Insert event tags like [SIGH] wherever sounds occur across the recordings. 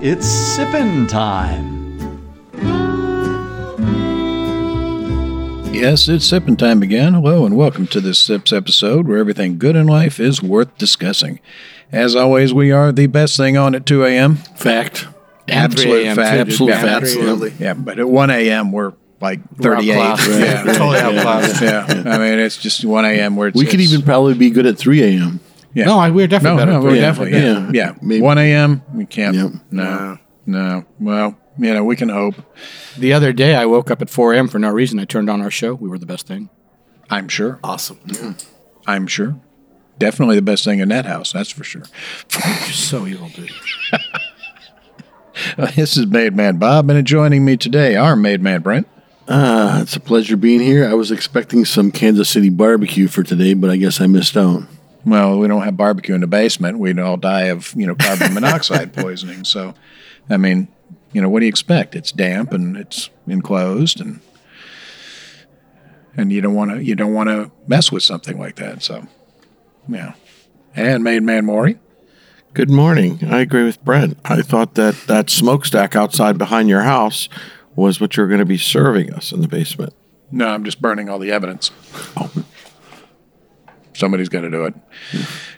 Now it's sippin' time. Yes, it's sipping time again. Hello, and welcome to this Sips episode where everything good in life is worth discussing. As always, we are the best thing on at 2 a.m. Fact. Absolute AM, fact. absolute Yeah, fact. Absolutely. Yeah, but at 1 a.m., we're like We're 38. outclassed. Yeah, Totally outclassed. yeah. I mean, it's just 1 a.m. where it's. We could it's- even probably be good at 3 a.m. Yeah. No, I, we're definitely No, better. no, we're Yeah, definitely. Yeah. yeah. Yeah. Maybe- 1 a.m., we can't. Yep. No. No. Well, you know, we can hope. The other day, I woke up at 4 a.m. for no reason. I turned on our show. We were the best thing. I'm sure. Awesome. I'm sure. Definitely the best thing in that house. That's for sure. You're so evil, dude. [LAUGHS] This is Made Man Bob, and joining me today are Made Man Brent. Uh, it's a pleasure being here. I was expecting some Kansas City barbecue for today, but I guess I missed out. Well, we don't have barbecue in the basement. We'd all die of you know carbon monoxide poisoning. So, I mean, you know, what do you expect? It's damp and it's enclosed, and and you don't want to you don't want to mess with something like that. So, yeah. And Made Man Maury. Good morning. I agree with Brent. I thought that that smokestack outside behind your house was what you were going to be serving us in the basement. No, I'm just burning all the evidence. Oh. Somebody's got to do it.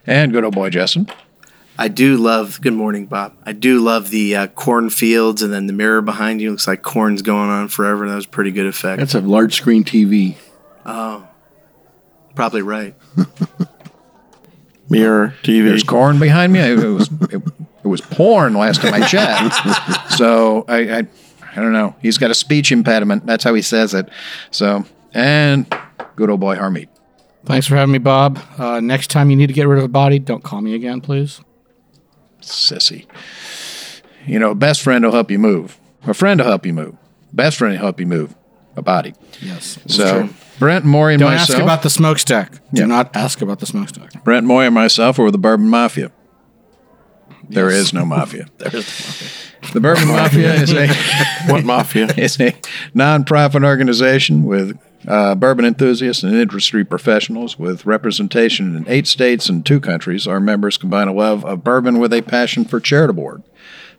And good old boy Justin. I do love. Good morning, Bob. I do love the uh, cornfields, and then the mirror behind you looks like corn's going on forever. That was a pretty good effect. That's a large screen TV. Oh, probably right. [LAUGHS] Mirror TV. There's corn behind me. It was it, it was porn last time I checked. [LAUGHS] so I, I I don't know. He's got a speech impediment. That's how he says it. So and good old boy Harmeet. Thanks for having me, Bob. Uh, next time you need to get rid of a body, don't call me again, please. Sissy. You know, a best friend will help you move. A friend will help you move. Best friend will help you move. A body. Yes. So Brent, Maury, and myself. Don't myself. ask about the smokestack. Do Yeah. not ask about the smokestack. Brent Moy and myself are with the Bourbon Mafia. There [LAUGHS] is no mafia. The Bourbon [LAUGHS] Mafia is a what mafia? [LAUGHS] is a nonprofit organization with uh, bourbon enthusiasts and industry professionals with representation in eight states and two countries. Our members combine a love of bourbon with a passion for charitable work.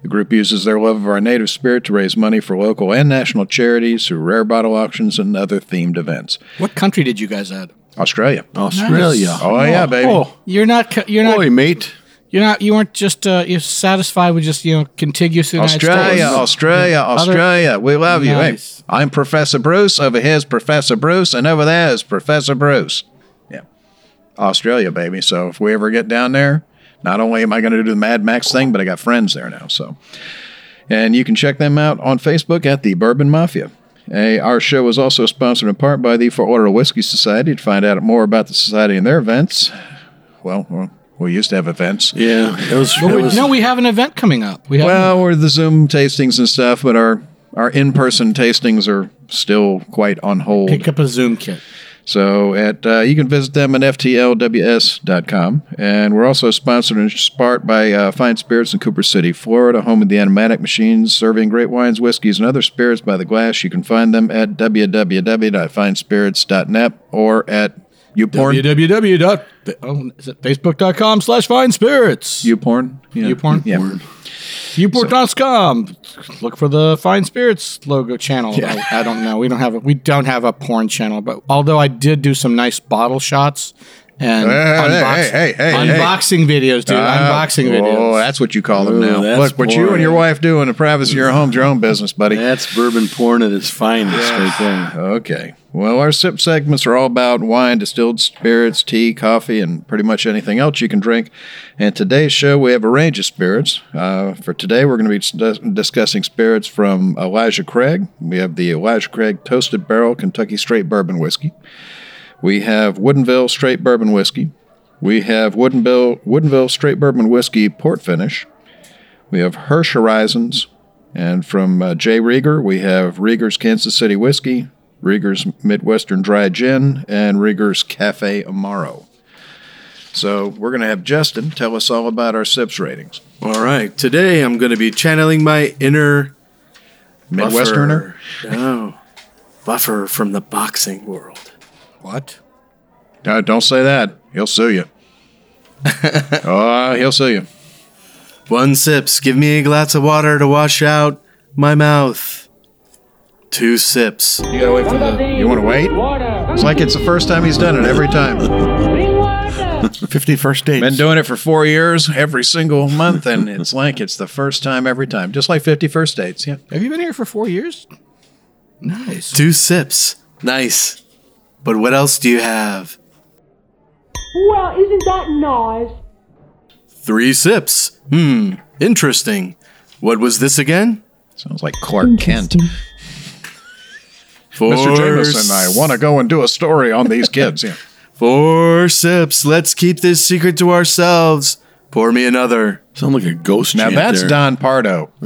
The group uses their love of our native spirit to raise money for local and national charities through rare bottle auctions and other themed events. What country did you guys add? Australia. Australia. Oh, yeah, baby. Oh, You're not. You're not. boy, mate. You're not. You weren't just. Uh, you're satisfied with just you know contiguous United Australia, States. Australia, Australia. We love you. Hey, I'm Professor Bruce. Over here's Professor Bruce, and over there is Professor Bruce. Yeah. Australia, baby. So if we ever get down there, not only am I going to do the Mad Max thing, but I got friends there now. So, and you can check them out on Facebook at the Bourbon Mafia. Hey, our show is also sponsored in part by the Fort Lauderdale Whiskey Society. To find out more about the society and their events, well, well we used to have events. Yeah, it was. Well, it was no, we have an event coming up. We have. Well, we're the Zoom tastings and stuff, but our our in person tastings are still quite on hold. pick up a Zoom kit. So at uh, you can visit them at ftlws.com, and we're also sponsored in part by uh, Fine Spirits in Cooper City, Florida, home of the Enomatic Machines, serving great wines, whiskeys, and other spirits by the glass. You can find them at www.finespirits.net or at YouPorn. www. dot- Oh, is it facebook.com slash fine spirits? YouPorn. Yeah. YouPorn? Yeah. Uport.com. Look for the Fine Spirits logo channel. I, I don't know. We don't have a, we don't have a porn channel, but although I did do some nice bottle shots and Hey, unbox- hey, hey, unboxing videos, dude. unboxing Oh, videos. that's what you call them Oh, now. that's Look, what you and your wife do in the privacy of your home's your own business, buddy. That's bourbon porn at its finest, right there. Okay. Well, our sip segments are all about wine, distilled spirits, tea, coffee, and pretty much anything else you can drink. And today's show, we have a range of spirits. Uh, for today, we're going to be discussing spirits from Elijah Craig. We have the Elijah Craig Toasted Barrel Kentucky Straight Bourbon Whiskey. We have Woodinville Straight Bourbon Whiskey. we have Woodinville, Woodinville Straight Bourbon Whiskey Port Finish. We have Hirsch Horizons. And from uh, Jay Rieger, we have Rieger's Kansas City Whiskey, Rieger's Midwestern Dry Gin, and Rieger's Cafe Amaro. So we're going to have Justin tell us all about our SIPS ratings. All right. Today I'm going to be channeling my inner Midwesterner? buffer. No. Buffer from the boxing world. What? No, don't say that. He'll sue you. oh, [LAUGHS] he'll sue you. One sips. Give me a glass of water to wash out my mouth. Two sips. You gotta wait for the. You want to wait? It's like it's the first time he's done it every time. [LAUGHS] 50 first dates. Been doing it for four years, every single month, and it's like it's the first time every time. Just like 50 first dates. Yeah. Have you been here for four years? Nice. Two sips. Nice. But what else do you have? Well, isn't that nice? Three sips. Hmm. Interesting. What was this again? Sounds like Clark Kent. Four Mr. Jameson, I want to go and do a story on these kids. Yeah. [LAUGHS] Four sips. Let's keep this secret to ourselves. Pour me another. Sound like a ghost Now chant that's there. Don Pardo. [LAUGHS]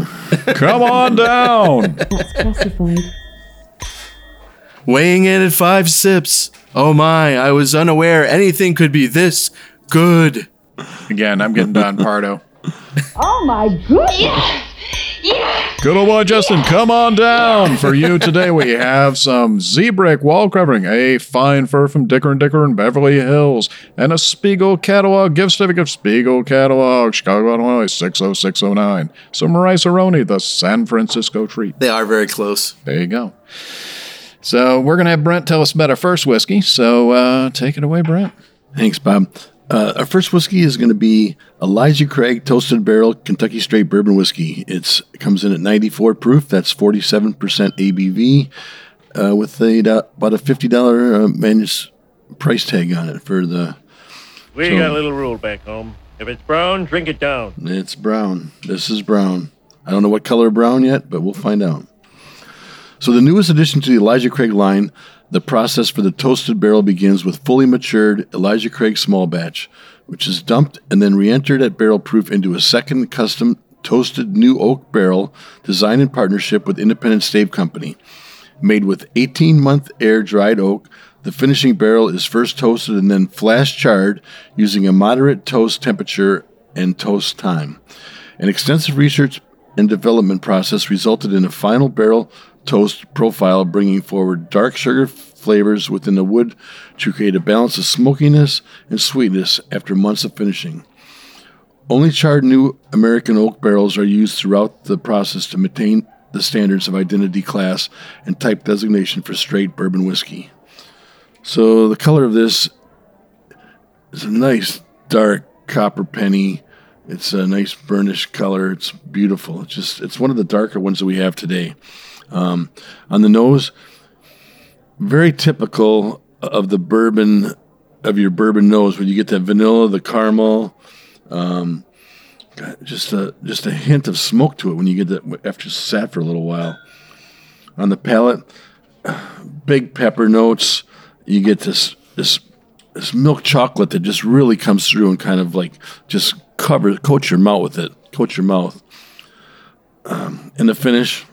Come on down. That's classified. Weighing in at five sips. Oh my, I was unaware anything could be this good. Again, I'm getting Don Pardo. [LAUGHS] Oh my goodness! Yeah. Good old boy Justin, come on down. For you [LAUGHS] today, we have some Z-Brick wall covering, a fine fur from Dicker and Dicker in Beverly Hills, and a Spiegel catalog gift certificate of Spiegel catalog, Chicago, Illinois, 60609. Some rice-a-roni, the San Francisco treat. They are very close. There you go. So we're gonna have Brent tell us about our first whiskey. So uh, take it away, Brent. Thanks, Bob. Uh, our first whiskey is going to be Elijah Craig Toasted Barrel Kentucky Straight Bourbon Whiskey. It's, it comes in at 94 proof. That's 47% ABV uh, with a, about a $50 uh, manus price tag on it for the. We So- got a little rule back home. If it's brown, drink it down. It's brown. This is brown. I don't know what color brown yet, but we'll find out. So, the newest addition to the Elijah Craig line, the process for the toasted barrel begins with fully matured Elijah Craig small batch, which is dumped and then re entered at barrel proof into a second custom toasted new oak barrel designed in partnership with Independent Stave Company. Made with 18 month air dried oak, the finishing barrel is first toasted and then flash charred using a moderate toast temperature and toast time. An extensive research and development process resulted in a final barrel toast profile bringing forward dark sugar flavors within the wood to create a balance of smokiness and sweetness after months of finishing. Only charred new American oak barrels are used throughout the process to maintain the standards of identity class and type designation for straight bourbon whiskey. So the color of this is a nice dark copper penny. It's a nice burnished color. It's beautiful. It's just it's one of the darker ones that we have today. Um, on the nose, very typical of the bourbon of your bourbon nose, where you get that vanilla, the caramel, um, just a just a hint of smoke to it when you get that after sat for a little while. On the palate, big pepper notes. You get this this this milk chocolate that just really comes through and kind of like just cover coat your mouth with it, coat your mouth. Um, and the finish.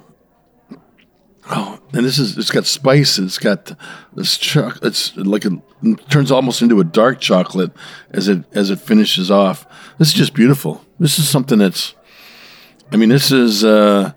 Oh, and this is it's got spice. It's got this choc. It's like a it turns almost into a dark chocolate as it as it finishes off. This is just beautiful. This is something that's. I mean, this is uh,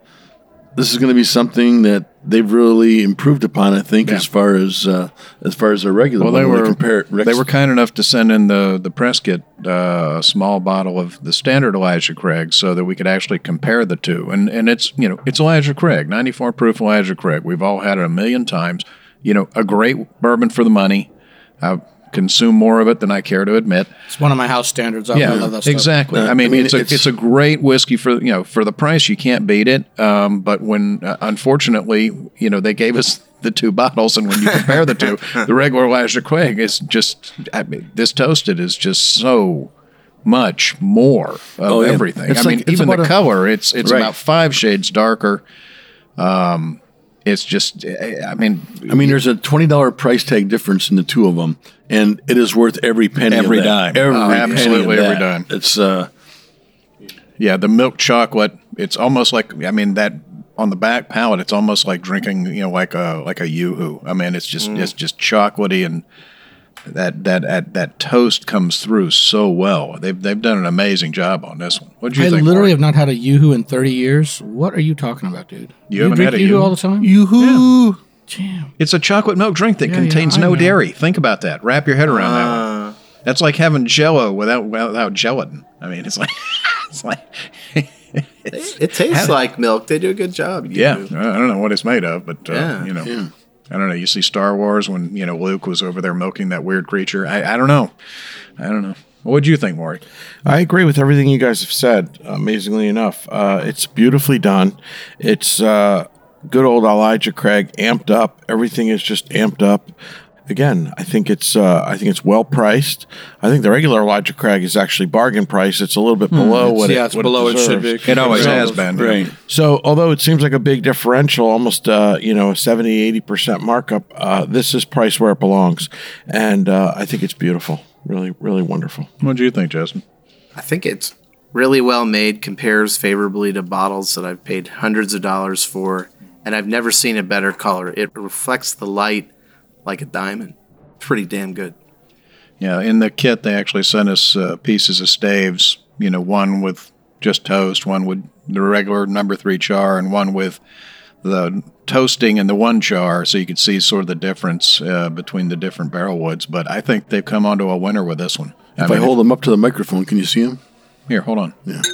this is going to be something that they've really improved upon. I think as far as uh, as far as their regular. Well, they were compare they were kind enough to send in the the press kit uh, a small bottle of the standard Elijah Craig so that we could actually compare the two. And and it's you know it's Elijah Craig, 94 proof Elijah Craig. We've all had it a million times. You know, a great bourbon for the money. I consume more of it than I care to admit. It's one of my house standards. I Yeah, love that stuff. exactly. I mean, I mean, it's a it's- it's, a great whiskey for you know for the price you can't beat it. Um, but when uh, unfortunately you know they gave us the two bottles, and when you compare the two, [LAUGHS] the regular Elijah Craig is just I mean, this toasted is just so much more of Oh, yeah. everything. It's I like- mean, it's even about the a- color it's it's Right. about five shades darker. Um, it's just, I mean, I mean, there's a twenty dollar price tag difference in the two of them, and it is worth every penny. Every dime. Every Oh, absolutely every dime. It's uh, yeah, the milk chocolate. It's almost like, I mean, that on the back palate, it's almost like drinking, you know, like a like a yoo-hoo. I mean, it's just it's just chocolatey and that that that that toast comes through so well. They've they've done an amazing job on this one. What do you I think? literally Marty? have not had a Yoo-Hoo in 30 years. What are you talking about, dude? You haven't drink had a Yoo-Hoo Yoo-Hoo? all the time? Yoo-hoo. Damn. It's a chocolate milk drink that Yeah, contains yeah, no know. dairy. Think about that. Wrap your head around that Uh, one. That's like having Jello without without gelatin. I mean, it's like [LAUGHS] it's like [LAUGHS] it tastes like milk. They do a good job. you yeah. do. I don't know what it's made of, but uh, Yeah, you know, yeah. I don't know. You see Star Wars when you know Luke was over there milking that weird creature. I, I don't know. I don't know. What do you think, Maury? I agree with everything you guys have said. Amazingly enough, uh, it's beautifully done. It's uh, good old Elijah Craig amped up. Everything is just amped up. Again, I think it's uh, I think it's well priced. I think the regular Elijah Craig is actually bargain price. It's a little bit below what yeah, it, it's what below it should be. It always has been. right. So, although it seems like a big differential, almost uh, you know a 70 80% markup, uh, this is priced where it belongs, and uh, I think it's beautiful. Really, really wonderful. What do you think, Jason? I think it's really well made, compares favorably to bottles that I've paid hundreds of dollars for, and I've never seen a better color. It reflects the light like a diamond. Pretty damn good. Yeah, in the kit they actually sent us uh, pieces of staves. You know, one with just toast, one with the regular number three char, and one with the toasting and the one char, so you could see sort of the difference uh, between the different barrel woods. But I think they've come onto a winner with this one. If I hold them up to the microphone, can you see them? Here, hold on. Yeah. [LAUGHS]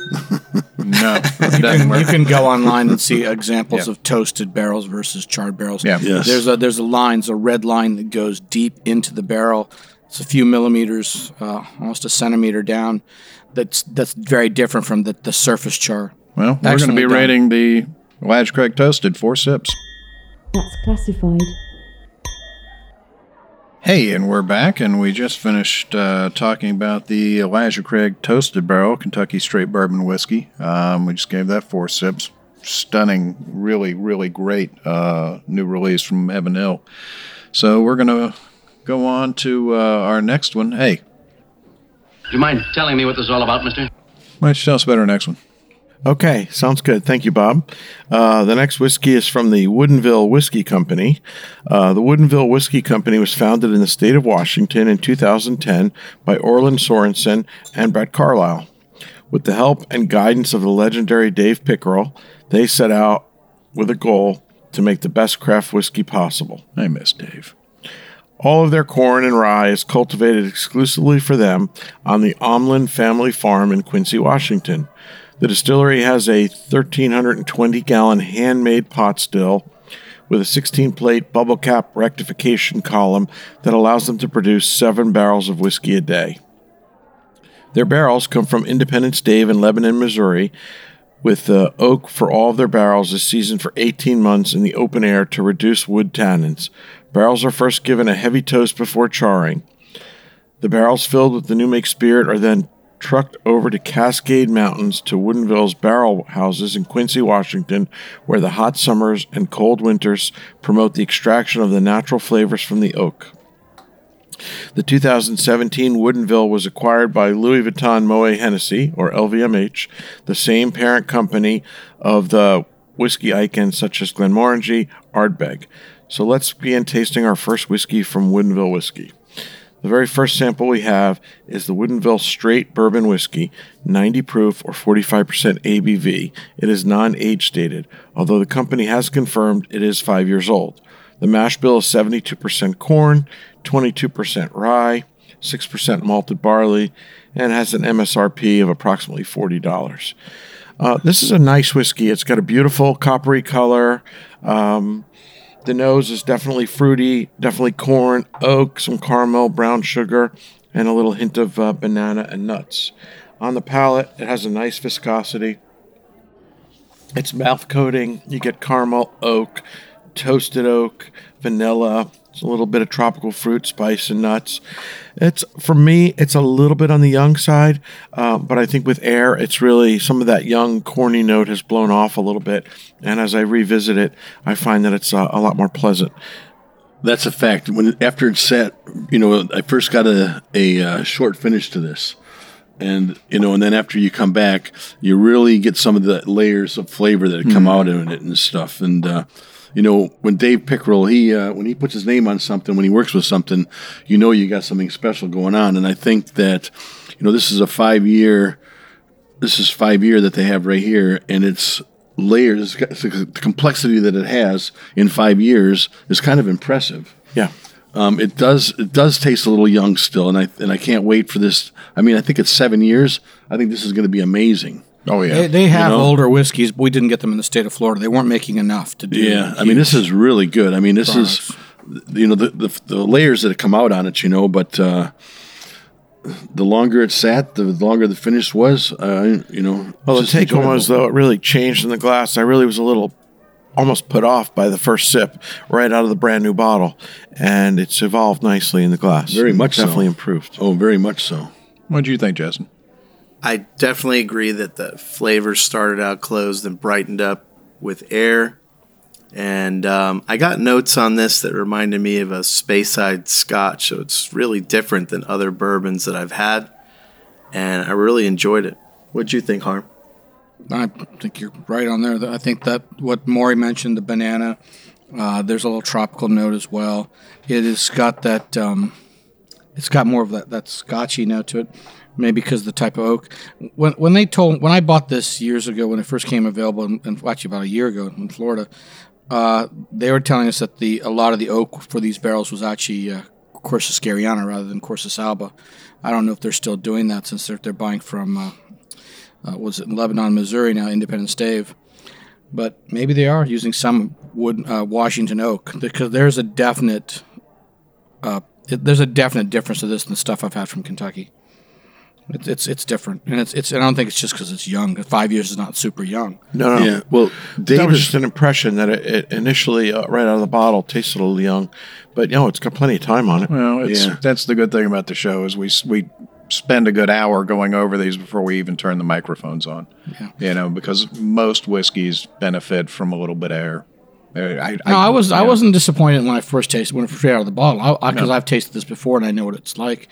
No, [LAUGHS] You can, you can go online and see examples Yeah. of toasted barrels versus charred barrels. Yeah. Yes. There's a there's a line, it's a red line that goes deep into the barrel. It's a few millimeters, uh, almost a centimeter down. That's that's very different from the, the surface char. Well, we're going to be done. rating the Elijah Craig toasted four sips. That's classified. Hey, and we're back, and we just finished uh, talking about the Elijah Craig Toasted Barrel Kentucky Straight Bourbon Whiskey. Um, we just gave that four sips. Stunning, really, really great uh, new release from Heaven Hill. So we're going to go on to uh, our next one. Hey, Do you mind telling me what this is all about, mister? why don't you tell us about our next one? Okay, sounds good. Thank you, Bob. Uh, the next whiskey is from the Woodinville Whiskey Company. Uh, the Woodinville Whiskey Company was founded in the state of Washington in 2010 by Orlin Sorensen and Brett Carlisle. With the help and guidance of the legendary Dave Pickerel, they set out with a goal to make the best craft whiskey possible. I miss Dave. All of their corn and rye is cultivated exclusively for them on the Omlin family farm in Quincy, Washington. The distillery has a 1,320 gallon handmade pot still with a 16 plate bubble cap rectification column that allows them to produce seven barrels of whiskey a day. Their barrels come from Independent Stave in Lebanon, Missouri, with uh, oak for all of their barrels is seasoned for 18 months in the open air to reduce wood tannins. Barrels are first given a heavy toast before charring. The barrels filled with the new make spirit are then trucked over to Cascade Mountains to Woodinville's barrel houses in Quincy, Washington, where the hot summers and cold winters promote the extraction of the natural flavors from the oak. The 2017 Woodinville was acquired by Louis Vuitton Moet Hennessy, or LVMH, the same parent company of the whiskey icons such as Glenmorangie, Ardbeg. So let's begin tasting our first whiskey from Woodinville Whiskey. The very first sample we have is the Woodinville Straight Bourbon Whiskey, 90 proof or 45% ABV. It is non age stated, although the company has confirmed it is five years old. The mash bill is 72% corn, 22% rye, 6% malted barley, and has an MSRP of approximately $40. Uh, this is a nice whiskey. It's got a beautiful coppery color. Um, the nose is definitely fruity, definitely corn, oak, some caramel, brown sugar, and a little hint of uh, banana and nuts. On the palate, it has a nice viscosity. It's mouth coating. You get caramel, oak, toasted oak, vanilla, it's a little bit of tropical fruit, spice, and nuts. It's for me, it's a little bit on the young side, uh, but I think with air, it's really some of that young corny note has blown off a little bit. And as I revisit it, I find that it's uh, a lot more pleasant. That's a fact. When after it's set, you know, I first got a a uh, short finish to this, and you know, and then after you come back, you really get some of the layers of flavor that come out in it and stuff. And uh, you know, when Dave Pickerel, he uh, when he puts his name on something, when he works with something, you know, you got something special going on. And I think that, you know, this is a five year, this is five year that they have right here, and it's layers. it's got- The complexity that it has in five years is kind of impressive. Yeah. Um, it does it does taste a little young still, and I and I can't wait for this. I mean, I think it's seven years. I think this is going to be amazing. Oh yeah. They, they have know? older whiskeys, but we didn't get them in the state of Florida. They weren't making enough to do. Yeah, I mean, this is really good. I mean, this products. is you know the, the the layers that come out on it, you know, but uh, the longer it sat, the longer the finish was. Uh, you know, Well, the just take home was though it really changed in the glass. I really was a little almost put off by the first sip right out of the brand new bottle, and it's evolved nicely in the glass. Very much so. definitely improved. Oh, very much so. What do you think, Jason? I definitely agree that the flavors started out closed and brightened up with air. And um, I got notes on this that reminded me of a Speyside Scotch, so it's really different than other bourbons that I've had, and I really enjoyed it. What'd you think, Harm? I think you're right on there. I think that what Maury mentioned, the banana, uh, there's a little tropical note as well. It has got that. Um, it's got more of that that scotchy note to it, maybe because the type of oak. When when they told when I bought this years ago when it first came available, and, actually about a year ago in Florida, uh, they were telling us that the a lot of the oak for these barrels was actually uh, Quercus garryana rather than Quercus alba. I don't know if they're still doing that since they're, they're buying from uh, uh, was it in Lebanon, Missouri now, Independent Stave. But maybe they are using some wood uh, Washington oak because there's a definite uh, it, there's a definite difference to this than the stuff I've had from Kentucky. It's it's, it's different, and it's it's. I don't think it's just because it's young. Five years is not super young. No, no. Yeah. Well, Dave that was just an impression that it, it initially, uh, right out of the bottle, tasted a little young, but you know, it's got plenty of time on it. Well, it's Yeah. that's the good thing about the show is we we spend a good hour going over these before we even turn the microphones on. Yeah. You know, because most whiskeys benefit from a little bit of air. Uh, I, No, I was I wasn't disappointed when I first tasted when it first out of the bottle because I've tasted this before and I know what it's like.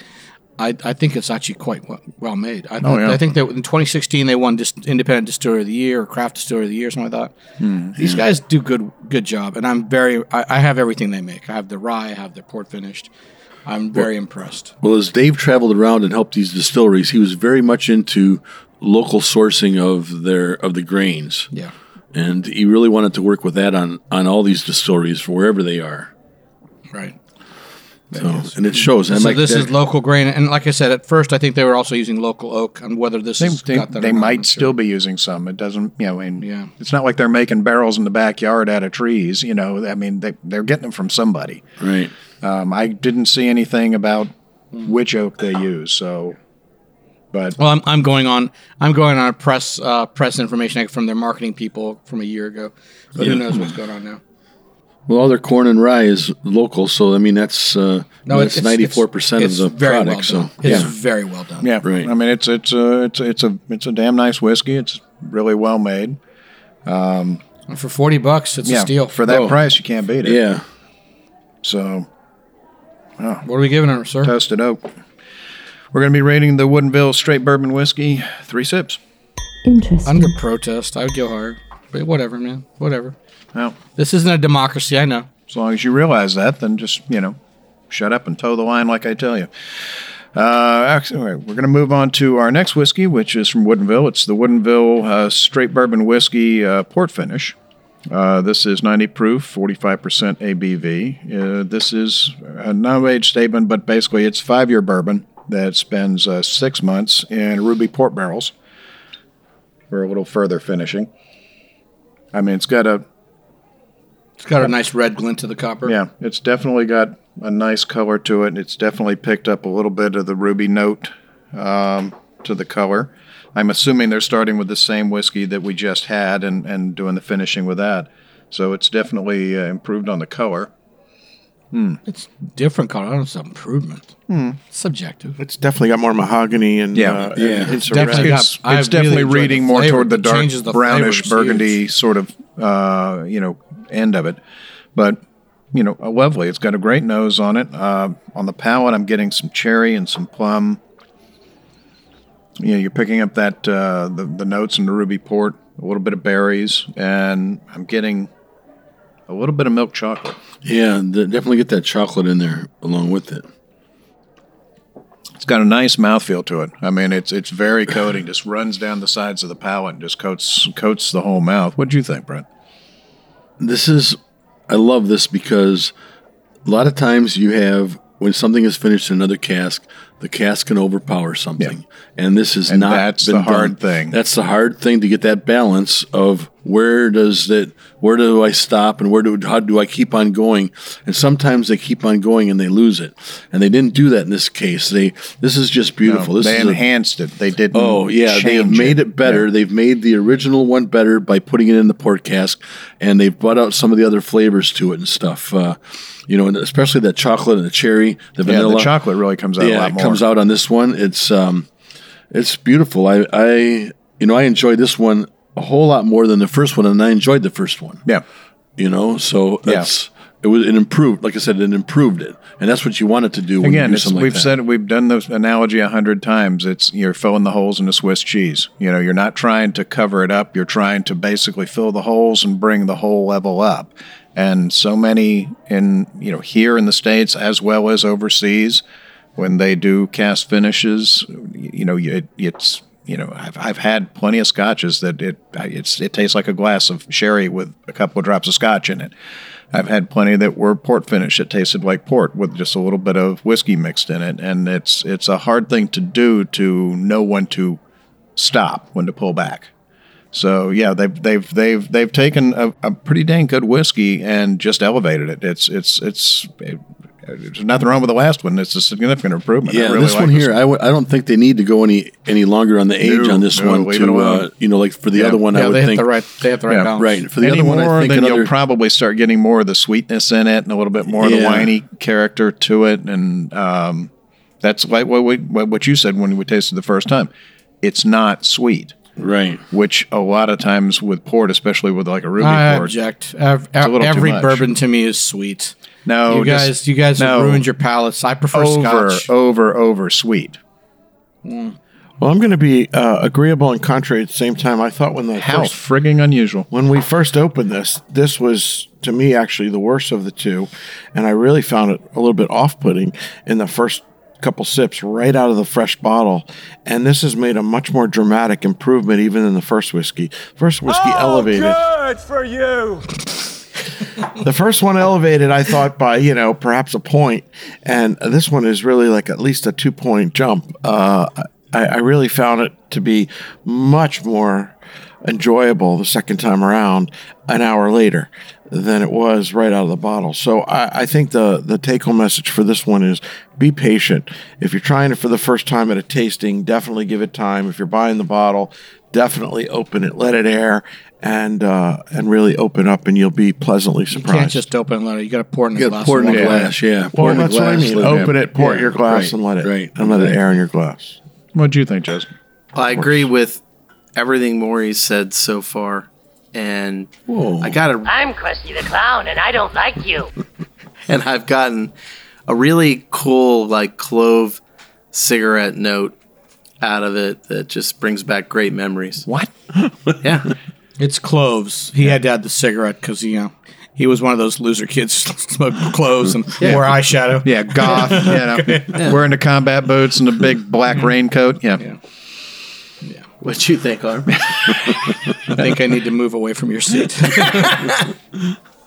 I, I think it's actually quite well, well made. I, Oh, yeah. I think that in 2016 they won dis- Independent Distillery of the Year or Craft Distillery of the Year, something like that. Hmm, These guys do good good job, and I'm very I, I have everything they make. I have the rye, I have their port finished. I'm very impressed. Well, as Dave traveled around and helped these distilleries, he was very much into local sourcing of their of the grains, Yeah. and he really wanted to work with that on on all these distilleries for wherever they are. Right. So, and it shows. And So like this is local grain, and like I said, at first I think they were also using local oak, and whether this They, has they, got that. they or might not still sure. be using some. It doesn't, you know, I mean, Yeah. it's not like they're making barrels in the backyard out of trees. You know, I mean, they, they're getting them from somebody. right. Um, I didn't see anything about which oak they use. So, but Well, I'm, I'm going on. I'm going on press uh, press information from their marketing people from a year ago. But who knows what's going on now? Well, all their corn and rye is local, so I mean that's uh, that's ninety four percent of the very product. Well done. so It's yeah, very well done. yeah, Right. I mean, it's it's a it's a, it's a it's a damn nice whiskey. It's really well made. And for forty bucks, it's yeah, a steal. for that Oh. price, you can't beat it. yeah. So, What are we giving it, sir? toasted oak. We're going to be rating the Woodinville Straight Bourbon Whiskey three sips. Interesting. Under protest, I would go hard, But whatever, man. Whatever. Well, This isn't a democracy. I know. as long as you realize that, then just you know, shut up and toe the line like I tell you. Uh, actually, we're going to move on to our next whiskey, which is from Woodinville. It's the Woodinville uh, Straight Bourbon Whiskey uh, Port Finish. Uh, this is 90 proof, 45% ABV. Uh, this is a no age statement, but basically it's five year bourbon that spends uh, six months in ruby port barrels for a little further finishing. I mean, it's got a It's got a nice red glint to the copper. yeah, it's definitely got a nice color to it. It's definitely picked up a little bit of the ruby note um, to the color. I'm assuming they're starting with the same whiskey that we just had and, and doing the finishing with that. So it's definitely uh, improved on the color. It's different color. I don't know if it's an improvement. Subjective. It's definitely got more mahogany and Yeah. uh, Yeah. and hints of Definitely red. got- It's, I it's really definitely enjoyed reading more flavor. toward the dark the brownish flavor. Burgundy huge. sort of uh, you know end of it, but you know uh, lovely. It's got a great nose on it. Uh, on the palate, I'm getting some cherry and some plum. You know, you're picking up that uh, the the notes in the ruby port, a little bit of berries, and I'm getting a little bit of milk chocolate. Yeah, the, definitely get that chocolate in there along with it. It's got a nice mouthfeel to it. I mean, it's it's very coating. Just runs down the sides of the palate and just coats coats the whole mouth. What do you think, Brent? This is, I love this because a lot of times you have when something is finished in another cask, the cask can overpower something, and this is And not. that's been the hard done. thing. That's the hard thing to get that balance of where does it, where do I stop, and where do how do I keep on going? And sometimes they keep on going and they lose it, and they didn't do that in this case. They this is just beautiful. No, this they is a- enhanced it. They didn't. Oh yeah, they have made it, better. Yeah. They've made the original one better by putting it in the port cask, and they've brought out some of the other flavors to it and stuff. Uh, you know, and especially that chocolate and the cherry, the Yeah, vanilla. the chocolate really comes out a yeah, it more. comes out on this one. It's um, it's beautiful. I I you know I enjoyed this one a whole lot more than the first one, and I enjoyed the first one. Yeah, You know, so Yeah. It was it improved, like I said, it improved it, and that's what you wanted to do. When you again, do something we've that. said. We've done the analogy a hundred times. It's you're filling the holes in a Swiss cheese. You know, you're not trying to cover it up. You're trying to basically fill the holes and bring the whole level up. And so many in you know here in the states as well as overseas, when they do cast finishes, you know, it, it's you know I've, I've had plenty of scotches that it it's it tastes like a glass of sherry with a couple of drops of scotch in it. I've had plenty that were port finish that tasted like port with just a little bit of whiskey mixed in it, and it's it's a hard thing to do to know when to stop, when to pull back. So yeah, they've they've they've they've taken a, a pretty dang good whiskey and just elevated it. It's it's it's. It, there's nothing wrong with the last one. It's a significant improvement. Yeah, really this like one here, I w- I don't think they need to go any any longer on the age No, on this no, one to uh, you know like for the Yeah. other one I Yeah, would they hit think the right. They hit the right Yeah, balance. right for the Any other one I think then another you'll probably start getting more of the sweetness in it and a little bit more of the Yeah. winey character to it. And um, that's like what, we, what what you said when we tasted the first time. It's not sweet, right which a lot of times with port, especially with like a ruby I port. object. Ev- a little too every much. bourbon to me is sweet. No, you just- guys, you guys have no. ruined your palates. I prefer over, Scotch. over, over sweet. Well, I'm going to be uh, agreeable and contrary at the same time. I thought when the How first frigging unusual. when we first opened this, this was to me actually the worst of the two, and I really found it a little bit off-putting in the first couple sips right out of the fresh bottle. And this has made a much more dramatic improvement even than the first whiskey. First whiskey elevated. Good for you. The first one elevated, I thought by you know perhaps a point, and this one is really like at least a two point jump. Uh, I, I really found it to be much more enjoyable the second time around, an hour later, than it was right out of the bottle. So I, I think the the take home message for this one is be patient. If you're trying it for the first time at a tasting, definitely give it time. If you're buying the bottle, definitely open it, let it air. And uh, and really open up, and you'll be pleasantly you surprised. can't just open and let it. You got to pour it in a glass. pour it in of a glass yeah pour Well, in a that's what I glass, mean. Open it, pour yeah, your glass, right, and let it right and let it air in your glass. What do you think, Joseph? I agree with everything Maury said so far, and Whoa. I got a I'm Krusty the Clown, and I don't like you. [LAUGHS] and I've gotten a really cool like clove cigarette note out of it that just brings back great memories. What? [LAUGHS] Yeah. It's cloves. He had to add the cigarette because you know he was one of those loser kids [LAUGHS] smoked cloves and wore eyeshadow. Yeah, goth. you know, [LAUGHS] wearing the combat boots and the big black mm-hmm. raincoat. Yeah. yeah. What you think, Arm? [LAUGHS] I think I need to move away from your seat.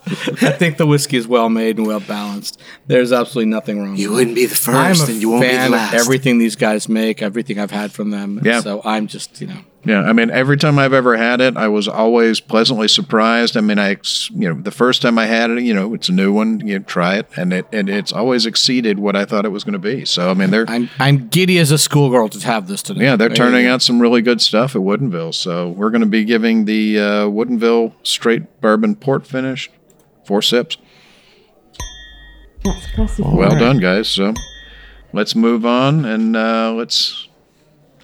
I think the whiskey is well made and well balanced. There's absolutely nothing wrong. With it. You with wouldn't be the it. I'm first, a and you won't be the last. of everything these guys make, everything I've had from them. Yeah. So I'm just, you know, Yeah, I mean, every time I've ever had it, I was always pleasantly surprised. I mean, I, you know, the first time I had it, you know, it's a new one, you try it, and it and it's always exceeded what I thought it was going to be. So, I mean, they're I'm I'm giddy as a schoolgirl to have this today. yeah, they're There turning out some really good stuff at Woodinville. So, we're going to be giving the uh, Woodinville straight bourbon port finish four sips. That's classified. Well done, guys. So, let's move on and uh, let's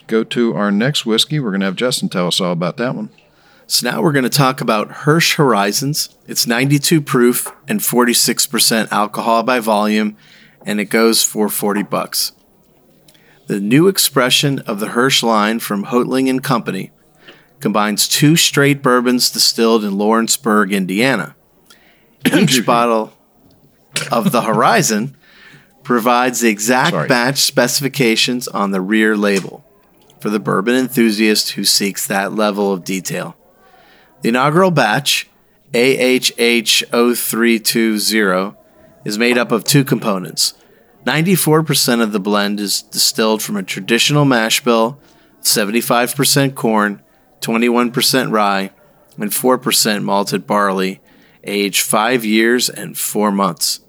go to our next whiskey. We're going to have Justin tell us all about that one. So now we're going to talk about Hirsch Horizons. It's 92 proof and 46% alcohol by volume, and it goes for 40 bucks. The new expression of the Hirsch line from Hotaling and Company combines two straight bourbons distilled in Lawrenceburg, Indiana. [COUGHS] Each bottle of the Horizon provides the exact Sorry. batch specifications on the rear label for the bourbon enthusiast who seeks that level of detail. The inaugural batch, AHH0320, is made up of two components. 94% of the blend is distilled from a traditional mash bill, 75% corn, 21% rye, and 4% malted barley, aged 5 years and 4 months.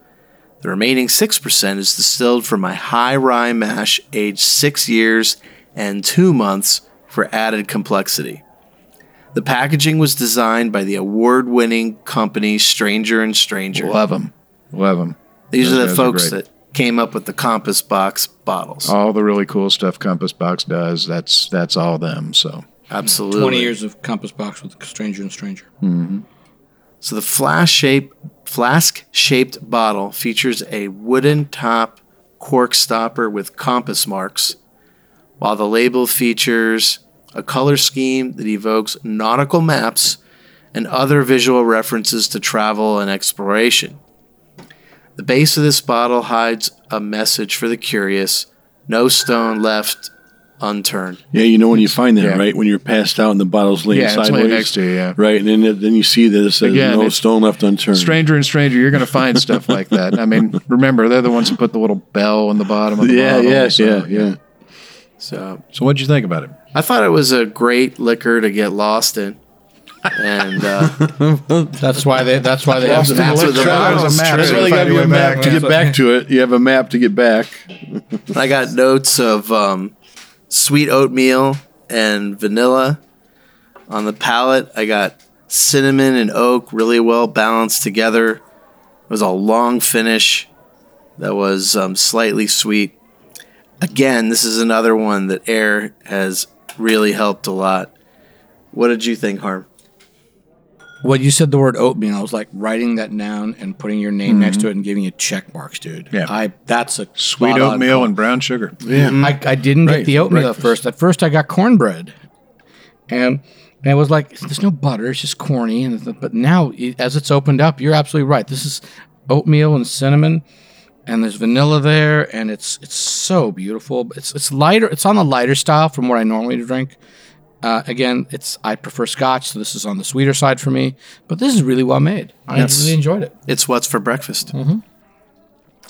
The remaining 6% is distilled from a high rye mash aged 6 years and 2 months for added complexity. The packaging was designed by the award-winning company Stranger and Stranger. Love them. Love them. These Those are the guys are folks that came up with the Compass Box bottles. all the really cool stuff Compass Box does. That's that's all them. So Absolutely. 20 years of Compass Box with Stranger and Stranger. Mm-hmm. So the flask shape flask shaped bottle features a wooden top cork stopper with compass marks, while the label features a color scheme that evokes nautical maps and other visual references to travel and exploration. The base of this bottle hides a message for the curious, no stone left unturned. Yeah, you know when you find that, Yeah. right? When you're passed out and the bottle's laying Yeah, sideways. laying next to you, yeah. Right, and then, then you see that it says Again, no stone left unturned. stranger and stranger, you're going to find stuff like that. I mean, remember they're the ones who put the little bell on the bottom of the Yeah, bottle. yeah, so, yeah, yeah. So So what'd you think about it? I thought it was a great liquor to get lost in. And uh, [LAUGHS] That's why they. That's why they have the That's what the bottle was That's true. why they got you a map to get back to it. You have a map to get back. I got notes of um, sweet oatmeal and vanilla on the palate. I got cinnamon and oak really well balanced together. It was a long finish that was um, slightly sweet. Again, this is another one that air has really helped a lot. What did you think, Harm? Well, you said the word oatmeal, I was like writing that down and putting your name next mm-hmm. to it and giving you check marks, dude. Yeah. I that's a Sweet oatmeal and brown sugar. Yeah. Mm-hmm. I, I didn't Right, get the oatmeal breakfast. at first. At first, I got cornbread, and and it was like there's no butter. It's just corny. And but now, as it's opened up, you're absolutely right. This is oatmeal and cinnamon, and there's vanilla there, and it's it's so beautiful. It's it's lighter. It's on the lighter style from what I normally drink. Uh, again, it's I prefer Scotch, so this is on the sweeter side for me. But this is really well made. I Yes. really enjoyed it. It's what's for breakfast.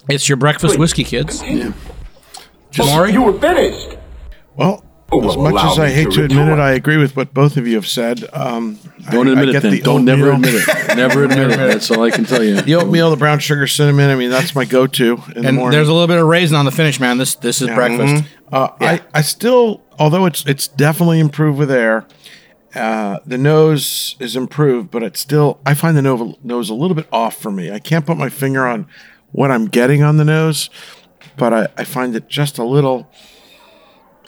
It's your breakfast whiskey, kids. Just, You were finished. Well, as much as I hate to to admit it, I agree with what both of you have said. Um, don't I, admit I it then. the Don't never admit it. [LAUGHS] Never admit it. That's all I can tell you. The oatmeal, the brown sugar, cinnamon. I mean, that's my go-to in the And morning. there's a little bit of raisin on the finish, man. This this is breakfast. Uh, I, I still, although it's it's definitely improved with air, uh, the nose is improved, but it's still, I find the nose, nose a little bit off for me. I can't put my finger on what I'm getting on the nose, but I, I find it just a little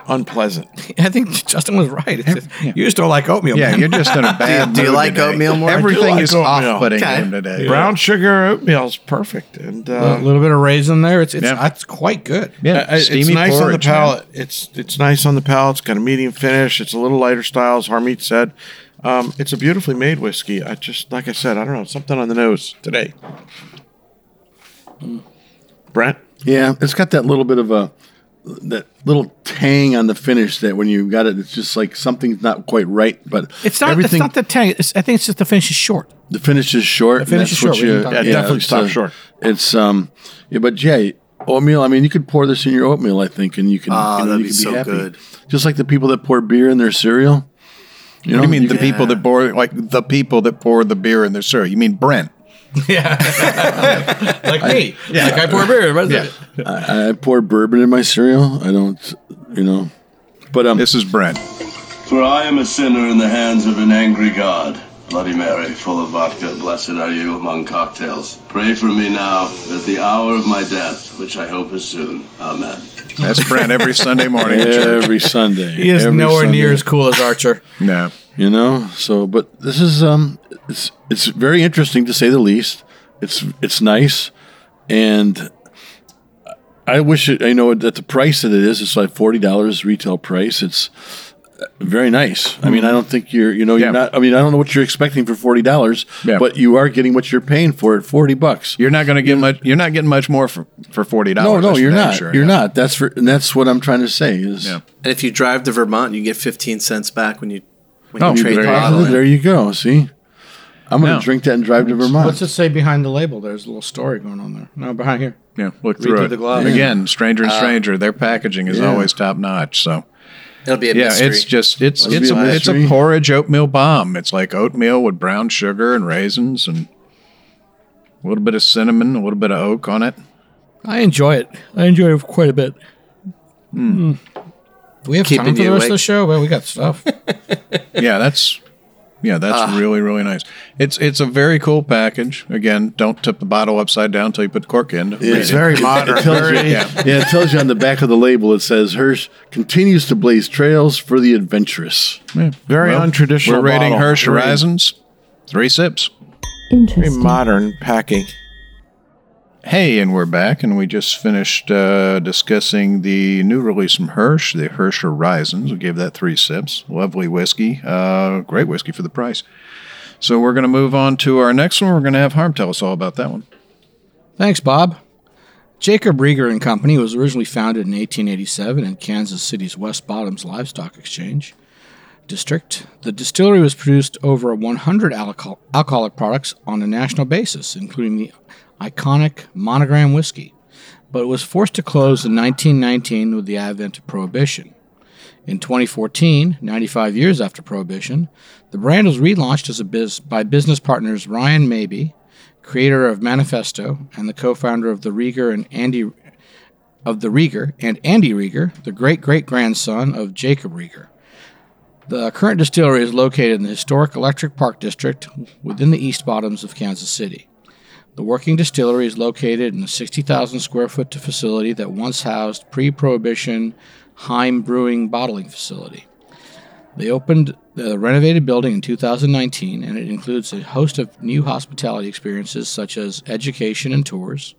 unpleasant. [LAUGHS] I think Justin was right. It's just- You just don't like oatmeal. Yeah, man. you're just in a [LAUGHS] bad. do you mood like today. oatmeal more? Everything like is oatmeal. off-putting Okay. him today. Brown sugar oatmeal is perfect, and a uh, little bit of raisin there. It's it's, Yeah. it's quite good. Yeah, Uh, it's steamy nice on the porridge, man. palate. It's it's nice on the palate. It's got a medium finish. It's a little lighter style, as Harmeet said. Um, it's a beautifully made whiskey. I just like I said, I don't know, something on the nose today. Brent, Yeah, it's got that little bit of a that little tang on the finish that when you got it, it's just like something's not quite right. But It's not. everything. It's not the tang. It's, I think it's just the finish is short. the finish is short. The finish is short, you- can talk- Yeah, definitely it's, stop short. It's um, yeah, but yeah, oatmeal. I mean, you could pour this in your oatmeal, I think, and you can. Ah, you know, that'd you be could so happy. good. Just like the people that pour beer in their cereal. You know, What do you mean the can- people that pour like the people that pour the beer in their cereal? You mean Brent? [LAUGHS] Yeah, [LAUGHS] like me. Yeah. Like I pour beer. Yeah. I, I pour bourbon in my cereal. I don't, you know, but um, This is Brent. For I am a sinner in the hands of an angry God. Bloody Mary, full of vodka, blessed are you among cocktails. Pray for me now at the hour of my death, which I hope is soon. Amen. That's Brent every Sunday morning. every Sunday. He is every nowhere Sunday. near as cool as Archer. No. You know? So but this is um it's it's very interesting to say the least. It's it's nice. And i wish it i know at the price that it is it's like $40 retail price. It's very nice. I mean i don't think you're you know you're not i mean i don't know what you're expecting for $40 Yeah. but you are getting what you're paying for at 40 bucks. You're not going to get much. You're not getting much more for for forty dollars. no no, you're not. Sure, you're not. That's for and that's what i'm trying to say is Yeah. And if you drive to Vermont, you get 15 cents back when you when Oh, you trade there the you go. bottle. there you go see i'm gonna No. drink that and drive to vermont What's it say behind the label? There's a little story going on there. No, behind here. Yeah, look Read through, through it the glove. again. Stranger and uh, stranger. Their packaging is Yeah. always top notch. So It'll be a yeah, mystery. it's just it's Must it's a a, it's a porridge oatmeal bomb. It's like oatmeal with brown sugar and raisins and a little bit of cinnamon, a little bit of oak on it. I enjoy it. I enjoy it quite a bit. Do we have Keeping time for the you rest of the show? Well, we got stuff. [LAUGHS] Yeah, that's yeah, that's ah. really really nice. It's it's a very cool package. Again, don't tip the bottle upside down until you put the cork in. It's very [LAUGHS] modern. It tells you, very- yeah. it tells you on the back of the label. It says Hirsch continues to blaze trails for the adventurous. Very untraditional. We're rating bottle. Hirsch Very- Horizons. Three sips. Interesting. Very modern packing. Hey, and we're back, and we just finished uh, discussing the new release from Hirsch, the Hirsch Horizons. We gave that three sips. Lovely whiskey, uh, great whiskey for the price. So we're going to move on to our next one. We're going to have Harm tell us all about that one. Thanks, Bob. Jacob Rieger and Company was originally founded in 1887 in Kansas City's West Bottoms Livestock Exchange district. The distillery was produced over 100 alcohol- alcoholic products on a national basis, including the iconic Monogram whiskey, but was forced to close in 1919 with the advent of Prohibition. In 2014, 95 years after Prohibition, the brand was relaunched as a biz by business partners Ryan Maybee, creator of Manifesto and the co-founder of the Rieger and Andy of the Rieger and Andy Rieger, the great great grandson of Jacob Rieger. The current distillery is located in the historic Electric Park District within the East Bottoms of Kansas City. The working distillery is located in a 60,000 square foot facility that once housed pre prohibition Heim Brewing Bottling Facility. They opened the renovated building in 2019, and it includes a host of new hospitality experiences such as education and tours,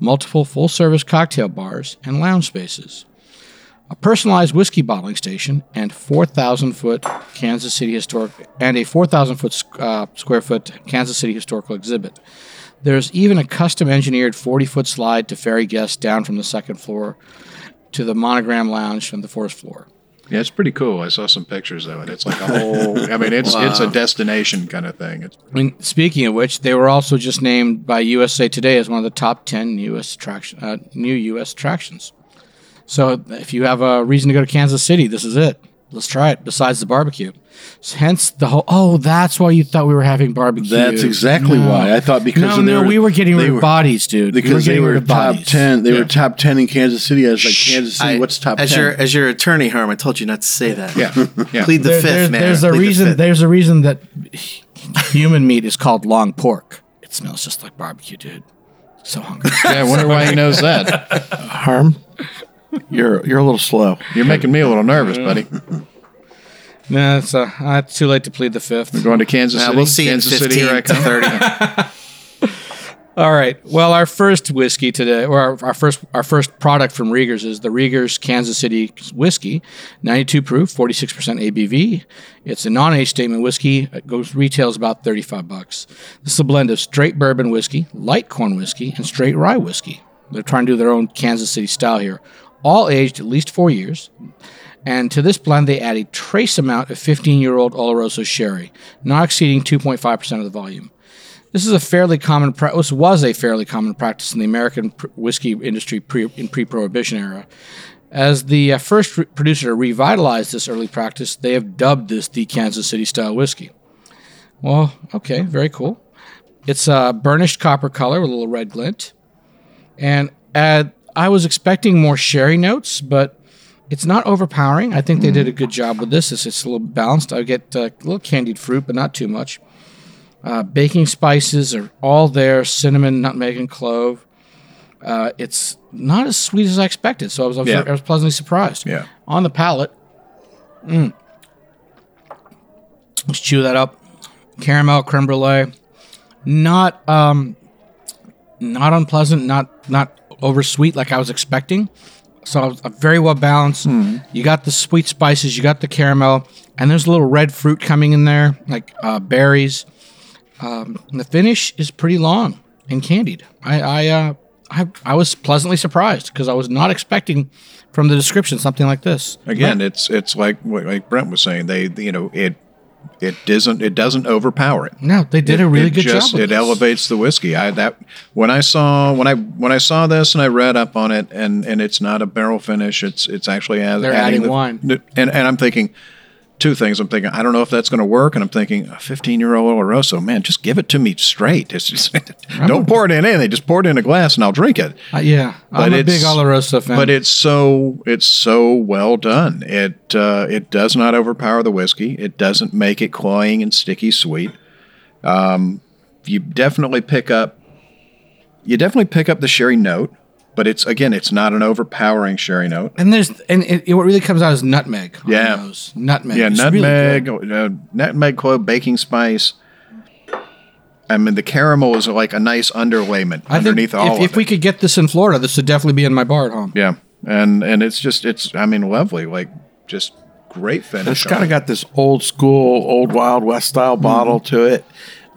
multiple full service cocktail bars, and lounge spaces a personalized whiskey bottling station, and 4,000 foot Kansas City historic and a 4,000 foot uh, square foot Kansas City historical exhibit. There's even a custom engineered 40 foot slide to ferry guests down from the second floor to the monogram lounge from the fourth floor. Yeah, it's pretty cool. I saw some pictures of it. It's like a whole. I mean, it's [LAUGHS] it's a destination kind of thing. It's, I mean, speaking of which, they were also just named by USA Today as one of the top 10 U.S. attraction, uh, new U.S. attractions. So if you have a reason to go to Kansas City, this is it. Let's try it. Besides the barbecue, So hence the whole. Oh, that's why you thought we were having barbecue. That's exactly No. why. I thought because no, of no, their- we were getting they rid of were- bodies, dude. We because they getting were rid of top bodies. ten. They Yeah. were top ten in Kansas City. I was like Kansas City. I- what's top as ten? your as your attorney, Harm, I told you not to say that. yeah, [LAUGHS] yeah. Plead the There- fifth, there's, man. there's a Plead the reason. fifth. There's a reason that human meat is called long pork. It smells just like barbecue, dude. So hungry. yeah, I wonder why he knows that. [LAUGHS] Harm, you're you're a little slow. You're making me a little nervous, buddy. [LAUGHS] no, it's, uh, uh, it's too late to plead the fifth. We're going to Kansas Yeah, City. we'll see you in Kansas City, here I 15 to come. 30. [LAUGHS] All right. Well, our first whiskey today, or our, our first our first product from Rieger's is the Rieger's Kansas City whiskey, 92 proof, 46% ABV. It's a non-age statement whiskey. It goes retails about 35 bucks. This is a blend of straight bourbon whiskey, light corn whiskey, and straight rye whiskey. They're trying to do their own Kansas City style here. All aged at least four years. And to this blend, they add a trace amount of 15 year old Oloroso sherry, not exceeding 2.5% of the volume. This is a fairly common pra- this was a fairly common practice in the American pr- whiskey industry pre- in pre-prohibition era. As the uh, first re- producer to revitalize this early practice, they have dubbed this the Kansas City style whiskey. Well, okay, very cool. It's a burnished copper color with a little red glint, and uh, I was expecting more sherry notes, but it's not overpowering. I think they did a good job with this. It's, it's a little balanced. I get uh, a little candied fruit, but not too much. Uh, baking spices are all there cinnamon, nutmeg, and clove. Uh, it's not as sweet as I expected, so I was, I was, Yeah. I was pleasantly surprised. Yeah. On the palate, mm. let's chew that up. Caramel, creme brulee, not um, not unpleasant, not not oversweet like I was expecting. So I was uh, very well balanced. You got the sweet spices, you got the caramel, and there's a little red fruit coming in there, like uh, berries. Um, the finish is pretty long and candied. I I uh, I, I was pleasantly surprised because I was not expecting from the description something like this. Again, it's it's like what- like Brent was saying. They you know it it doesn't it doesn't overpower it. No, they did It- a really good just, job. It this. elevates the whiskey. I that when I saw when I when I saw this and I read up on it and and it's not a barrel finish. It's it's actually add, They're adding adding the- wine. And and I'm thinking two things. I'm thinking I don't know if that's going to work, and I'm thinking a 15 year old Oloroso, man, just give it to me straight. [LAUGHS] It's just don't pour it in anything. Just pour it in a glass and I'll drink it. Uh, yeah, I'm a big Oloroso fan. But it's so it's so well done. It uh, it does not overpower the whiskey. It doesn't make it cloying and sticky sweet. Um, you definitely pick up you definitely pick up the sherry note, but it's again it's not an overpowering sherry note. and there's and it, it- what really comes out is nutmeg. on Yeah. those. nutmeg. Yeah, It's really nutmeg, uh, nutmeg, clove, baking spice. I mean, the caramel is like a nice underlayment I think underneath if, all if of we it. could get this in Florida, this would definitely be in my bar at home. Yeah, and and it's just it's I mean lovely, like just great finish. It's kind of got this old school, old Wild West style bottle to it.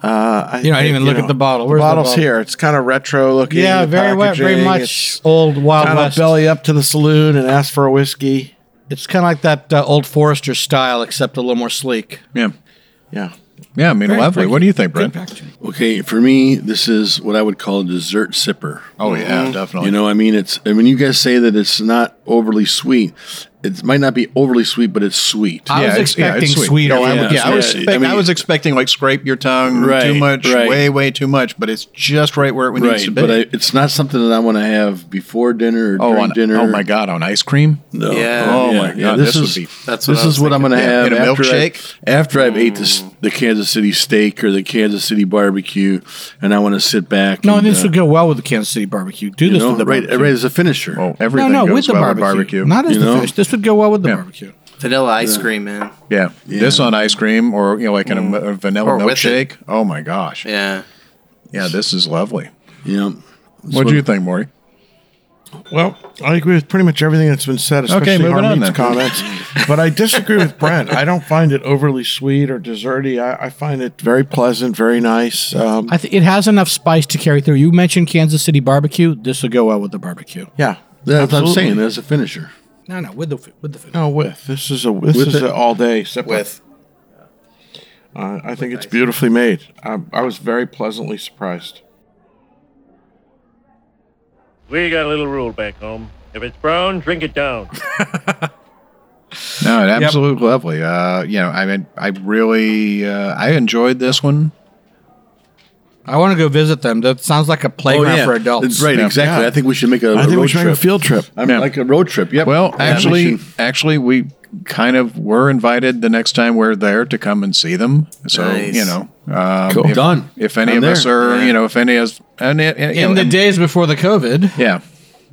Uh, I You know, I didn't even look at the bottle. Where's the bottle's bottle? here. It's kind of retro looking. Yeah, very well, very much It's old Wild kind West. of belly up to the saloon and ask for a whiskey. It's kind of like that uh, old Forester style, except a little more sleek. Yeah, Yeah. yeah. I mean, Very- lovely. very What do you think, Brent? Okay, for me, this is what I would call a dessert sipper. Oh yeah, definitely. You know, I mean, it's. I mean, you guys say that it's not overly sweet. It might not be overly sweet, but it's sweet. I was it's- yeah, it's expecting sweet. sweeter. Oh, I, Yeah, would- yeah, I was expect- I mean- I was expecting like scrape your tongue Right, too much, right. way way too much, but it's just right where it needs to be. but I, it's not something that I want to have before dinner or oh, during on, dinner. oh my god, on ice cream. No. Yeah. Oh Yeah, my yeah, god, this this, is- would be. That's what This is what I'm going to have In a after, I, milkshake? after I've ate this, the Kansas City steak or the Kansas City barbecue, and I want to sit back. No, and, this uh, would go well with the Kansas City barbecue. Do this know, with the right, barbecue. right as a finisher. Oh, no, everything no, goes with the well barbecue. Not as You the know? finish. This would go well with the Yeah. barbecue. Vanilla ice cream, man. yeah. this on ice cream or you know like in a, a vanilla Or with milkshake. Oh my gosh, Yeah. yeah, this is lovely. You know, What do you think, Maury? Well, I agree with pretty much everything that's been said, especially Okay, moving on then. comments. [LAUGHS] but I disagree with Brent. I don't find it overly sweet or desserty. I, I find it very pleasant, very nice. Um, I think it has enough spice to carry through. You mentioned Kansas City barbecue. This would go well with the barbecue. yeah, That's what I'm absolutely. saying. As a finisher. No, no, with the with the finish. No, with this is a this With is it? an all day sipper. With Uh, I think it's beautifully made. I, I was very pleasantly surprised. We got a little rule back home. If it's brown, drink it down. [LAUGHS] No, it absolutely lovely. Uh, you know, I mean, I really uh, I enjoyed this one. I want to go visit them. That sounds like a playground for adults. That's right, Yeah. exactly. Yeah. I think we should make a, I a think road we should trip. make a field trip. I mean, Yeah. like a road trip. Yep. Well, Yeah, we actually, should- actually, we kind of were invited the next time we're there to come and see them. So Nice. you know, um, Cool. if, Done. If any I'm of us there. are, Yeah. you know, if any of us, and, and, and, you In the and- days before the COVID, yeah,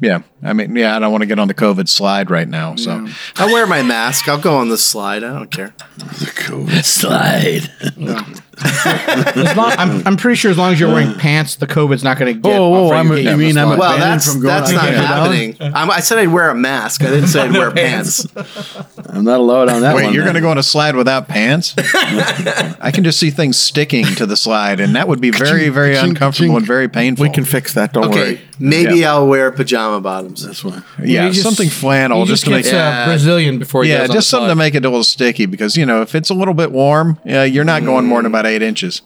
yeah. I mean, yeah, I don't want to get on the COVID slide right now. So I'll wear my mask. I'll go on the slide. I don't care. the COVID slide. [LAUGHS] As long, I'm, I'm pretty sure as long as you're wearing pants, the COVID's not going to get. Oh, oh, I'm- your you mean I'm a- Well, banned that's from going that's not happening. I'm, I said I'd wear a mask. I didn't say I'd wear [LAUGHS] pants. I'm not allowed on that Wait, one. you're going to go on a slide without pants? [LAUGHS] I can just see things sticking to the slide, and that would be very, very uncomfortable and very painful. We can fix that. Don't Okay, worry. maybe Yeah. I'll wear pajama bottoms. That's why. yeah, You just- something flannel just, just to make get it. uh, Brazilian before Yeah, just something to make it a little sticky because you know if it's a little bit warm, yeah, you're not going more than about eight inches.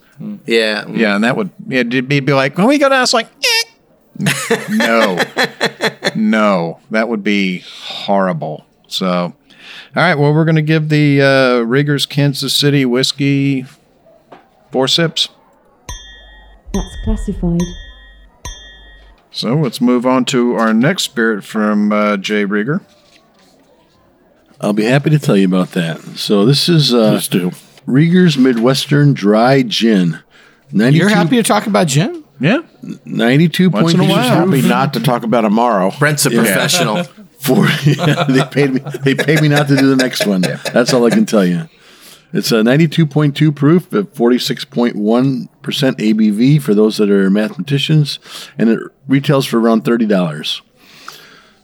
Yeah, Yeah, and that would yeah, it'd be, be like when we go down, it's like eh. no, [LAUGHS] no, that would be horrible. So, all right, well, we're going to give the uh, Rieger's Kansas City whiskey four sips. That's classified. So let's move on to our next spirit from uh, Jay Rieger. I'll be happy to tell you about that. So this is uh, Please do. Rieger's Midwestern Dry Gin. 92, You're happy to talk about gin? Yeah, 92 Once in a point while. Happy not to talk about tomorrow. Brent's a professional. [LAUGHS] Four, yeah, they paid me. They paid me not to do the next one. That's all I can tell you. It's a 92.2 proof at 46.1 percent ABV for those that are mathematicians, and it retails for around thirty dollars.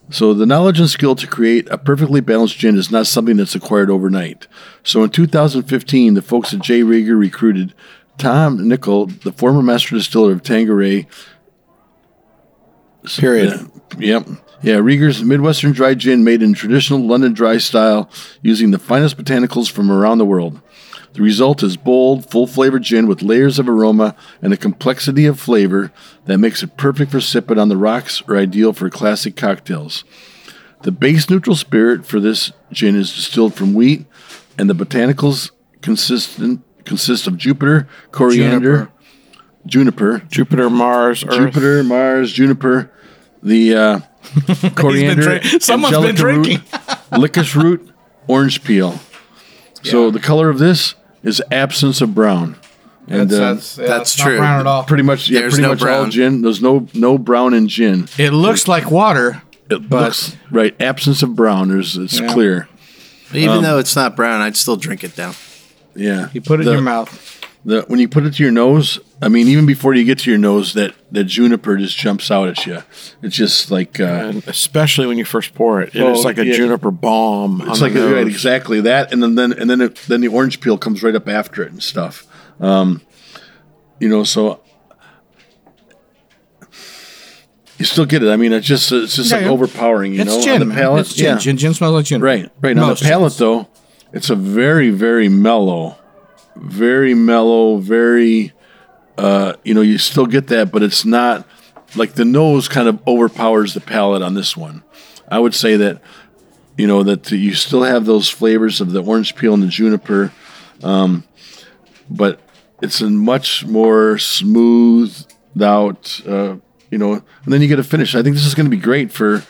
So the knowledge and skill to create a perfectly balanced gin is not something that's acquired overnight. So in 2015, the folks at J. Rieger recruited Tom Nickel, the former master distiller of Tanqueray, Period. Yep. Yeah, Rieger's Midwestern dry gin made in traditional London dry style using the finest botanicals from around the world. The result is bold, full flavored gin with layers of aroma and a complexity of flavor that makes it perfect for sipping on the rocks or ideal for classic cocktails. The base neutral spirit for this gin is distilled from wheat, and the botanicals consistent consist of Jupiter, coriander, juniper, Jupiter, Mars, Earth. Jupiter, Mars, juniper, the uh, [LAUGHS] coriander, drink- someone's been angelica root, drinking. licorice root, orange peel. [LAUGHS] So the color of this is absence of brown, and uh, That's not true. brown at all. pretty much yeah, There's pretty no much all gin. There's no no brown in gin. It looks like water. It looks right. Absence of brown. There's it's clear. Even though it's not brown, I'd still drink it down. Yeah, You put it The- in your mouth. The, when you put it to your nose, I mean, even before you get to your nose, that that juniper just jumps out at you. It's just like uh, And especially when you first pour it, Oh, it's like a yeah. juniper bomb. It's on like the right, exactly that, and then then and then it, then the orange peel comes right up after it and stuff. Um, you know, so you still get it. I mean, it's just it's just Yeah, like overpowering. You It's know, gin. on the palate. It's gin. yeah, gin. Gin smells like gin. right, right. On the palate, gins. though, it's a very very mellow, very mellow, very. Uh, you know, you still get that, but it's not like the nose kind of overpowers the palate on this one. I would say that you know that you still have those flavors of the orange peel and the juniper, um, but it's a much more smoothed out. Uh, you know, and then you get a finish. I think this is going to be great for,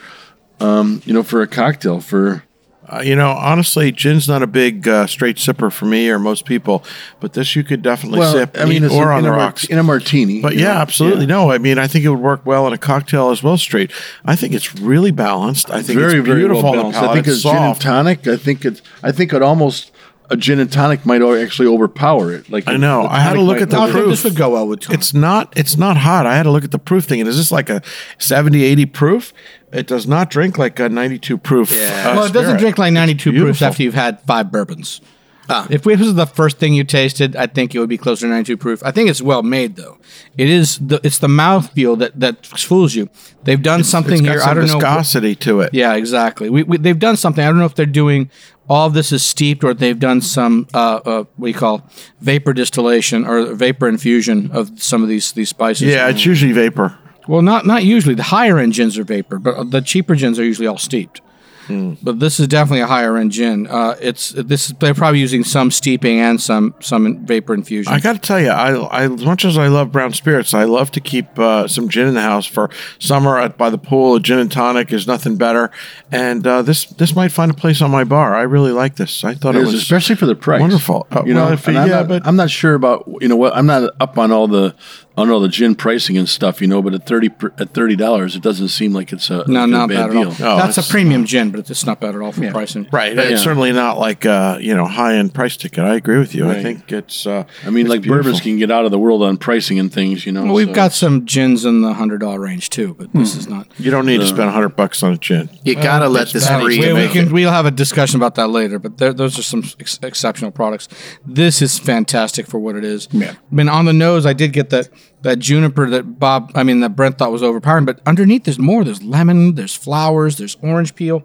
um, you know, for a cocktail. For Uh, you know, honestly, gin's not a big uh, straight sipper for me or most people, but this you could definitely sip I mean, it's or on the a, rocks. in a martini. But yeah, know? absolutely. Yeah. No, I mean, I think it would work well in a cocktail as well, straight. I think it's really balanced. I think very it's very well balanced. I think it's a gin and tonic. I think it. I think it almost a gin and tonic might actually overpower it. Like I know. I had to look at the I over- think proof. this would go well with tonic. It's not. It's not hot. I had to look at the proof thing. And is this like a 70, 80 proof? It does not drink like a ninety-two proof. Yeah. uh, well, it doesn't spirit. drink like 92 proofs after you've had five bourbons. Ah. If this was the first thing you tasted, I think it would be closer to 92 proof. I think it's well made though. It is the it's the mouthfeel that that fools you. They've done something It's got here. some I don't know. viscosity to it. Yeah, exactly. We, we they've done something. I don't know if they're doing all of this is steeped or they've done some uh, uh what do you call vapor distillation or vapor infusion of some of these these spices. Yeah, it's usually vapor. Well, not not usually. The higher end gins are vapor, but the cheaper gins are usually all steeped. Hmm. But this is definitely a higher end gin. Uh, it's this is, they're probably using some steeping and some some vapor infusion. I got to tell you, I, I as much as I love brown spirits, I love to keep uh, some gin in the house for summer at by the pool. A gin and tonic is nothing better, and uh, this this might find a place on my bar. I really like this. I thought It it, is, was especially for the price. wonderful. Uh, you know, well, if- I'm yeah, not, but- I'm not sure about you know what I'm not up on all the I don't know the gin pricing and stuff, you know, but at thirty at thirty dollars, it doesn't seem like it's a No, a not bad bad at all. deal. That's a premium gin, but it's not bad at all for pricing. Right. It's certainly not like uh, you know high end price ticket. I agree with you. I think it's. Uh, I mean, it's like beautiful. bourbons can get out of the world on pricing and things, you know. Well, we've so- got some gins in the hundred dollar range too, but this is not. You don't need to No. spend hundred bucks on a gin. You gotta let this Well, breathe. We, we can we'll have a discussion about that later, but there, those are some ex- exceptional products. This is fantastic for what it is. Yeah. I mean, on the nose, I did get that that juniper that Bob, I mean, that Brent thought was overpowering, but underneath there's more. There's lemon, there's flowers, there's orange peel,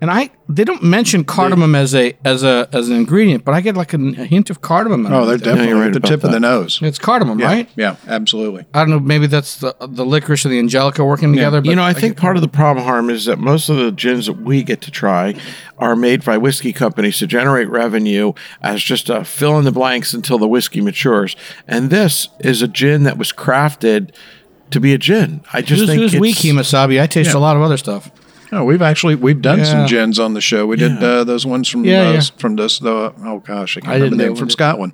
and I they don't mention cardamom as a as a as an ingredient, but I get like a, a hint of cardamom. Oh, they're definitely you're right at the about tip of the nose. It's cardamom, Yeah, right? Yeah, absolutely. I don't know. Maybe that's the the licorice and the angelica working together. But you know, I think part of the problem, Harm, is that most of the gins that we get to try are made by whiskey companies to generate revenue as just a fill in the blanks until the whiskey matures. And this is a gin that was crafted to be a gin. I just who's, think who's it's, weak, Himasabi? I taste a lot of other stuff. Oh, we've actually we've done Yeah. some gins on the show. We did Yeah. uh, those ones from Yeah, uh, from this the oh gosh I can't I remember the name from what it- Scotland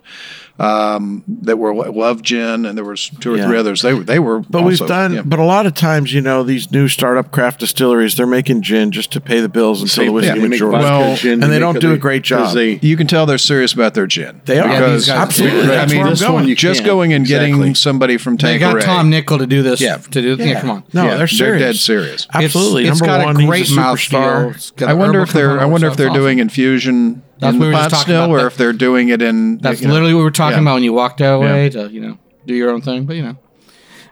um, that were Love Gin and there was two or Yeah. three others. They were they were But also, we've done, yeah. but a lot of times, you know, these new startup craft distilleries, they're making gin just to pay the bills until See, the whiskey yeah, they matures. Well, gin, and they they don't do a great job. they- you can tell they're serious about their gin. They are. Yeah, because these guys- Absolutely. I That's mean, where I'm this going. one just can't. going and Exactly. getting somebody from They got Tom Nickel to do this. Yeah. To do. Yeah, come on. No, Yeah, they're serious. dead serious. Absolutely. It's, it's Number got one, a he's great a superstar. mouthfeel. I wonder if they're I wonder if they're doing infusion That's in what we were just pot talking still, about. or if they're doing it in. That's you know, literally what we were talking yeah. about when you walked away Yeah. to you know do your own thing. But you know,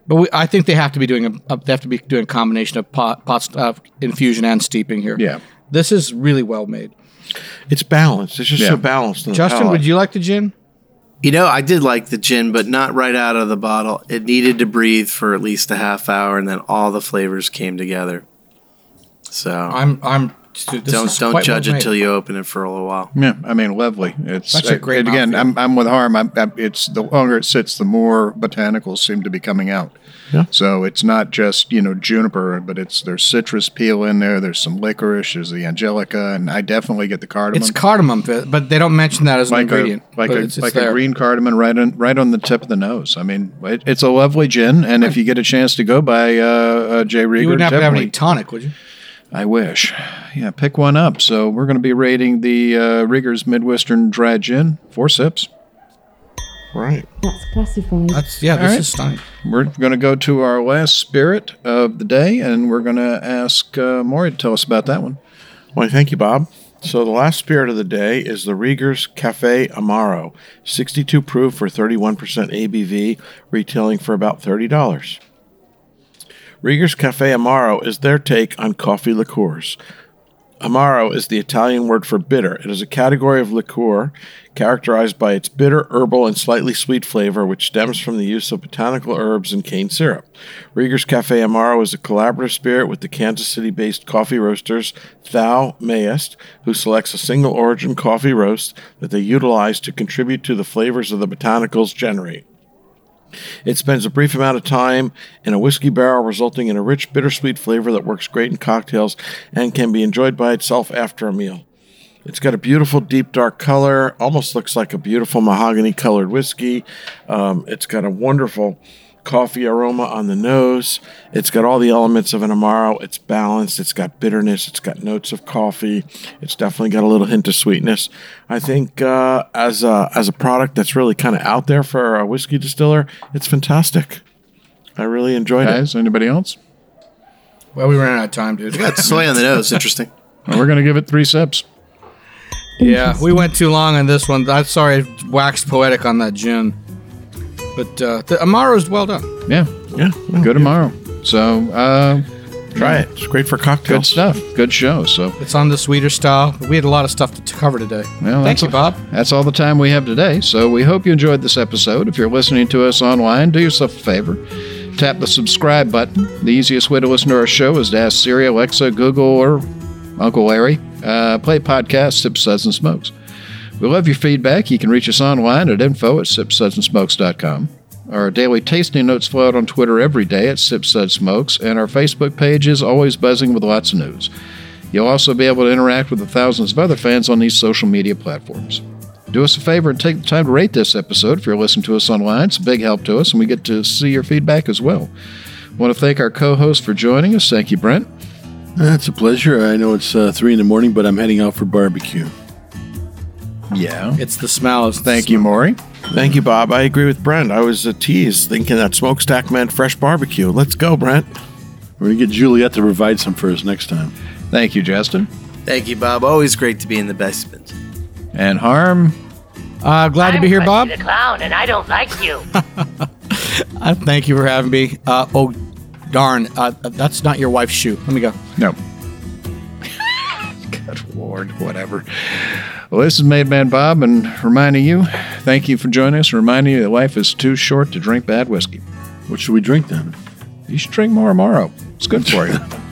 but we, I think they have to be doing a, a they have to be doing a combination of pot pots uh, infusion and steeping here. Yeah. this is really well made. It's balanced. It's just Yeah. so balanced. Justin, palate. would you like the gin? You know, I did like the gin, but not right out of the bottle. It needed to breathe for at least a half hour, and then all the flavors came together. So I'm I'm. Dude, this don't don't judge it till you open it for a little while. Yeah, I mean, lovely. It's That's a great and again. I'm, I'm with harm. I'm, I'm, it's the longer it sits, the more botanicals seem to be coming out. Yeah. So it's not just you know juniper, but it's there's citrus peel in there. There's some licorice. There's the angelica, and I definitely get the cardamom. It's cardamom, but but they don't mention that as an like ingredient. a like a it's, it's like there. a green cardamom right on right on the tip of the nose. I mean, it, it's a lovely gin, and if you get a chance to go by uh, uh, Jay Rieger, You wouldn't have to have any tonic, would you? I wish. Yeah, pick one up. So we're going to be rating the uh, Rieger's Midwestern Dry Gin. Four sips. Right. That's classified. That's yeah. This right. is stunning. We're going to go to our last spirit of the day, and we're going to ask uh, Maury to tell us about that one. Well, thank you, Bob. So the last spirit of the day is the Rieger's Cafe Amaro, 62 proof for 31% ABV, retailing for about $30. Rieger's Cafe Amaro is their take on coffee liqueurs. Amaro is the Italian word for bitter. It is a category of liqueur characterized by its bitter, herbal, and slightly sweet flavor, which stems from the use of botanical herbs and cane syrup. Rieger's Cafe Amaro is a collaborative spirit with the Kansas City based coffee roasters Thou Mayest, who selects a single origin coffee roast that they utilize to contribute to the flavors of the botanicals generate. It spends a brief amount of time in a whiskey barrel, resulting in a rich, bittersweet flavor that works great in cocktails and can be enjoyed by itself after a meal. It's got a beautiful, deep, dark color, almost looks like a beautiful mahogany colored whiskey. Um, it's got a wonderful coffee aroma on the nose. It's got all the elements of an Amaro. It's balanced. It's got bitterness. It's got notes of coffee. It's definitely got a little hint of sweetness. I think uh, as a as a product that's really kind of out there for a whiskey distiller, it's fantastic. I really enjoyed it. Guys, anybody else? Well, we ran out of time, dude. We Got soy on the nose. Interesting. [LAUGHS] Well, we're going to give it three sips. Yeah, we went too long on this one. I'm sorry, I waxed poetic on that gin. But uh, the Amaro is well done. Yeah, Yeah, no, good tomorrow. So, uh, Try it. It's great for cocktails. good stuff. Good show. So, It's on the sweeter style. We had a lot of stuff to cover today. well, Thank that's you, Bob. That's all the time we have today. So we hope you enjoyed this episode. If you're listening to us online, do yourself a favor. Tap the subscribe button. The easiest way to listen to our show is to ask Siri, Alexa, Google, or Uncle Larry. Uh, play podcast, Sip Suds and Smokes. We love your feedback. You can reach us online at info at sipssudsandsmokes.com. Our daily tasting notes flow out on Twitter every day at Sip Sud Smokes, and our Facebook page is always buzzing with lots of news. You'll also be able to interact with the thousands of other fans on these social media platforms. Do us a favor and take the time to rate this episode if you're listening to us online. It's a big help to us, and we get to see your feedback as well. want to thank our co host for joining us. Thank you, Brent. That's a pleasure. I know it's uh, three in the morning, but I'm heading out for barbecue. Yeah. It's the smell. It's Thank you, Maury. Thank you, Bob. I agree with Brent. I was a tease thinking that smokestack meant fresh barbecue. Let's go, Brent. We're going to get Juliet to provide some for us next time. Thank you, Justin. Thank you, Bob. Always great to be in the basement. And Harm. Uh, glad to be here, I'm Bob. The Clown, and I don't like you. [LAUGHS] Uh, thank you for having me. Uh, oh, darn. Uh, that's not your wife's shoe. Let me go. No. [LAUGHS] Good Lord, whatever. Well, this is Made Man Bob, and reminding you, thank you for joining us, reminding you that life is too short to drink bad whiskey. What should we drink then? You should drink more tomorrow. It's good for you. [LAUGHS]